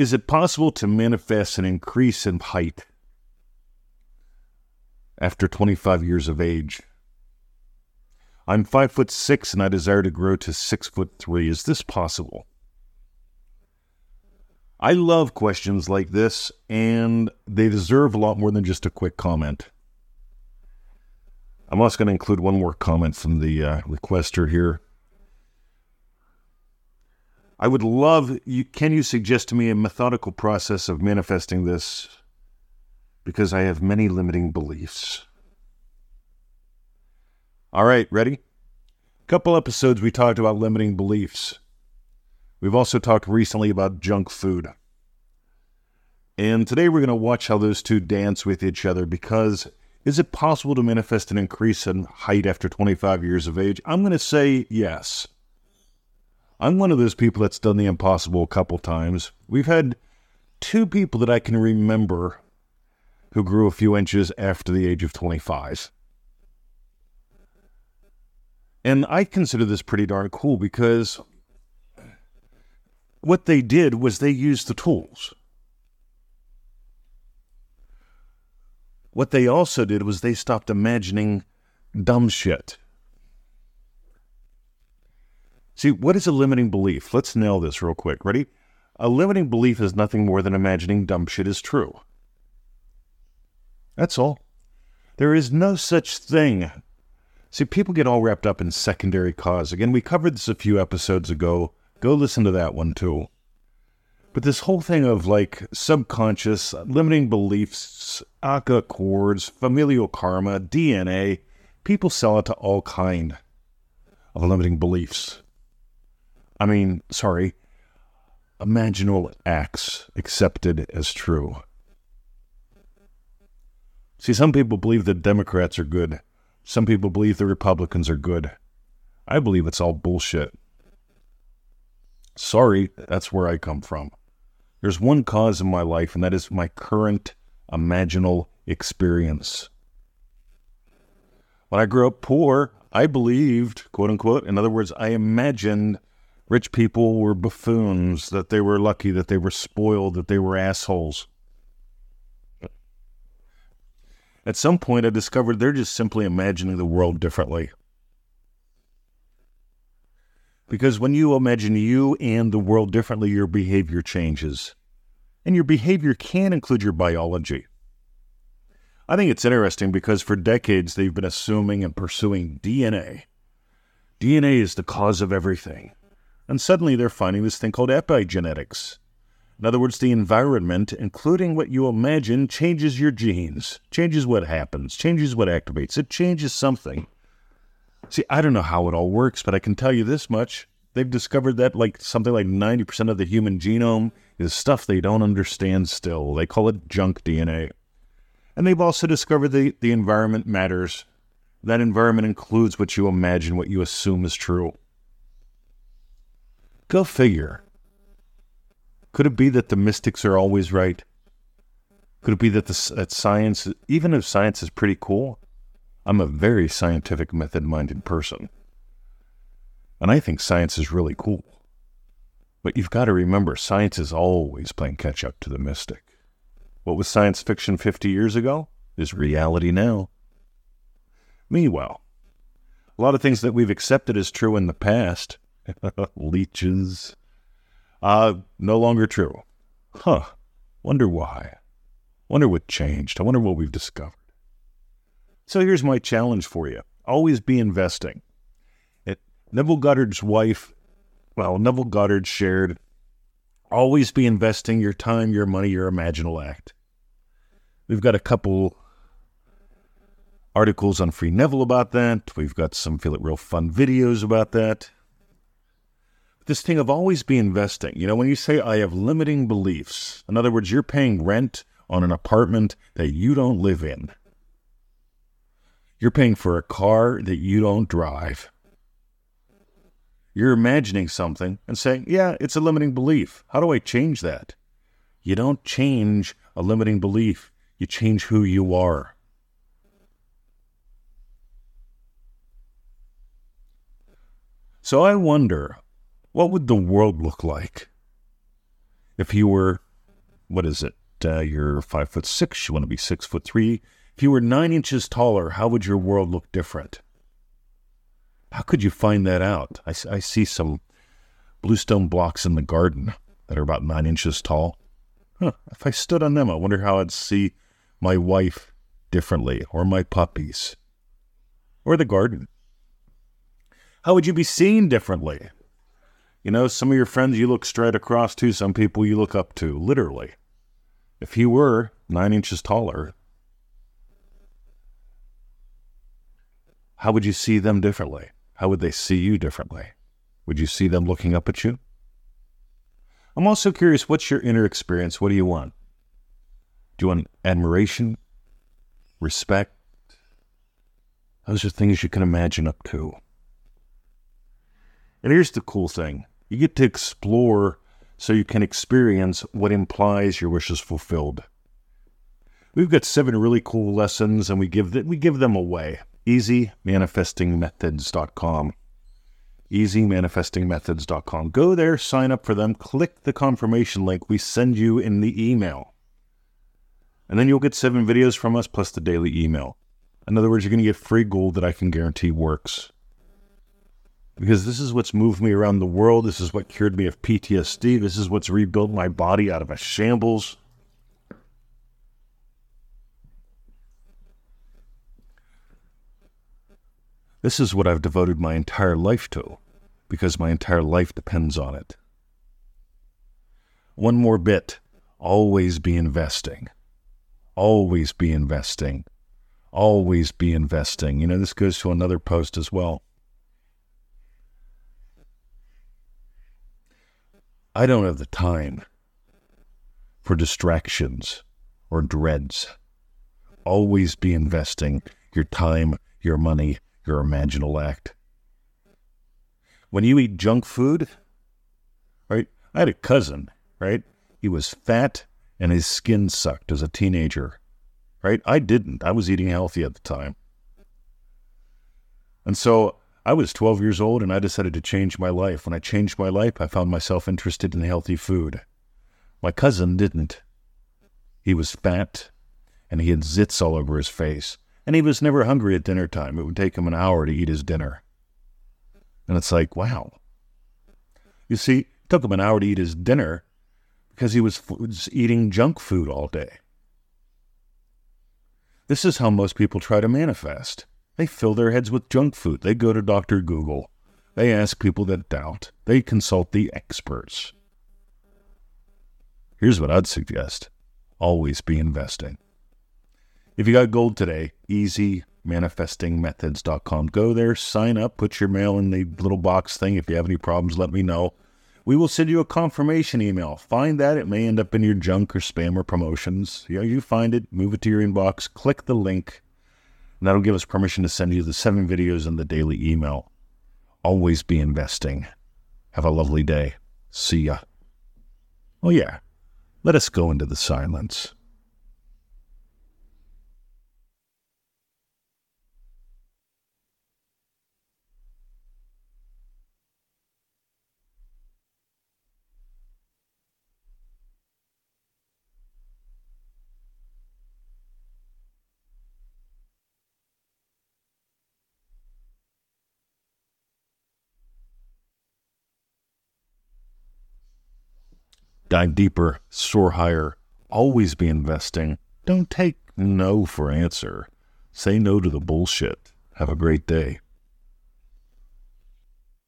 Is it possible to manifest an increase in height after 25 years of age? I'm five foot six and I desire to grow to six foot three. Is this possible? I love questions like this, and they deserve a lot more than just a quick comment. I'm also going to include one more comment from the uh, requester here. I would love you. Can you suggest to me a methodical process of manifesting this? Because I have many limiting beliefs. All right, ready? A couple episodes we talked about limiting beliefs. We've also talked recently about junk food. And today we're going to watch how those two dance with each other because is it possible to manifest an increase in height after 25 years of age? I'm going to say yes. I'm one of those people that's done the impossible a couple times. We've had two people that I can remember who grew a few inches after the age of 25. And I consider this pretty darn cool because what they did was they used the tools. What they also did was they stopped imagining dumb shit. See, what is a limiting belief? Let's nail this real quick. Ready? A limiting belief is nothing more than imagining dumb shit is true. That's all. There is no such thing. See, people get all wrapped up in secondary cause. Again, we covered this a few episodes ago. Go listen to that one too. But this whole thing of like subconscious, limiting beliefs, ACA cords, familial karma, DNA, people sell it to all kind of limiting beliefs. I mean, sorry, imaginal acts accepted as true. See, some people believe the Democrats are good. Some people believe the Republicans are good. I believe it's all bullshit. Sorry, that's where I come from. There's one cause in my life, and that is my current imaginal experience. When I grew up poor, I believed, quote unquote, in other words, I imagined Rich people were buffoons, that they were lucky, that they were spoiled, that they were assholes. At some point, I discovered they're just simply imagining the world differently. Because when you imagine you and the world differently, your behavior changes. And your behavior can include your biology. I think it's interesting because for decades they've been assuming and pursuing DNA. DNA is the cause of everything. And suddenly they're finding this thing called epigenetics. In other words, the environment, including what you imagine, changes your genes, changes what happens, changes what activates. It changes something. See, I don't know how it all works, but I can tell you this much. They've discovered that like something like 90% of the human genome is stuff they don't understand still. They call it junk DNA. And they've also discovered the, the environment matters. That environment includes what you imagine, what you assume is true. Go figure. Could it be that the mystics are always right? Could it be that the, that science, even if science is pretty cool, I'm a very scientific, method-minded person, and I think science is really cool. But you've got to remember, science is always playing catch up to the mystic. What was science fiction 50 years ago is reality now. Meanwhile, a lot of things that we've accepted as true in the past Leeches. Uh, no longer true. Huh. Wonder why. Wonder what changed. I wonder what we've discovered. So here's my challenge for you. Always be investing. It, Neville Goddard's wife, well, Neville Goddard shared, always be investing your time, your money, your imaginal act. We've got a couple articles on Free Neville about that. We've got some Feel It Real fun videos about that this thing of always be investing. You know, when you say I have limiting beliefs, in other words, you're paying rent on an apartment that you don't live in. You're paying for a car that you don't drive. You're imagining something and saying, yeah, it's a limiting belief. How do I change that? You don't change a limiting belief, you change who you are. So I wonder what would the world look like if you were what is it? Uh, you're five foot six. You want to be six foot three. If you were nine inches taller, how would your world look different? How could you find that out? I, I see some bluestone blocks in the garden that are about nine inches tall. Huh, if I stood on them, I wonder how I'd see my wife differently, or my puppies, or the garden. How would you be seen differently? You know, some of your friends you look straight across to, some people you look up to, literally. If you were nine inches taller, how would you see them differently? How would they see you differently? Would you see them looking up at you? I'm also curious what's your inner experience? What do you want? Do you want admiration? Respect? Those are things you can imagine up to. And here's the cool thing you get to explore so you can experience what implies your wishes fulfilled. We've got seven really cool lessons and we give, them, we give them away. EasyManifestingMethods.com easymanifestingmethods.com. Go there, sign up for them, click the confirmation link we send you in the email. And then you'll get seven videos from us plus the daily email. In other words, you're going to get free gold that I can guarantee works. Because this is what's moved me around the world. This is what cured me of PTSD. This is what's rebuilt my body out of a shambles. This is what I've devoted my entire life to, because my entire life depends on it. One more bit always be investing. Always be investing. Always be investing. You know, this goes to another post as well. I don't have the time for distractions or dreads. Always be investing your time, your money, your imaginal act. When you eat junk food, right? I had a cousin, right? He was fat and his skin sucked as a teenager, right? I didn't. I was eating healthy at the time. And so I was 12 years old and I decided to change my life. When I changed my life, I found myself interested in healthy food. My cousin didn't. He was fat and he had zits all over his face and he was never hungry at dinner time. It would take him an hour to eat his dinner. And it's like, wow. You see, it took him an hour to eat his dinner because he was, was eating junk food all day. This is how most people try to manifest. They fill their heads with junk food. They go to Dr. Google. They ask people that doubt. They consult the experts. Here's what I'd suggest always be investing. If you got gold today, easy easymanifestingmethods.com. Go there, sign up, put your mail in the little box thing. If you have any problems, let me know. We will send you a confirmation email. Find that. It may end up in your junk or spam or promotions. You, know, you find it, move it to your inbox, click the link, and that'll give us permission to send you the seven videos and the daily email. Always be investing. Have a lovely day. See ya. Oh, yeah. Let us go into the silence. Dive deeper, soar higher, always be investing. Don't take no for answer. Say no to the bullshit. Have a great day.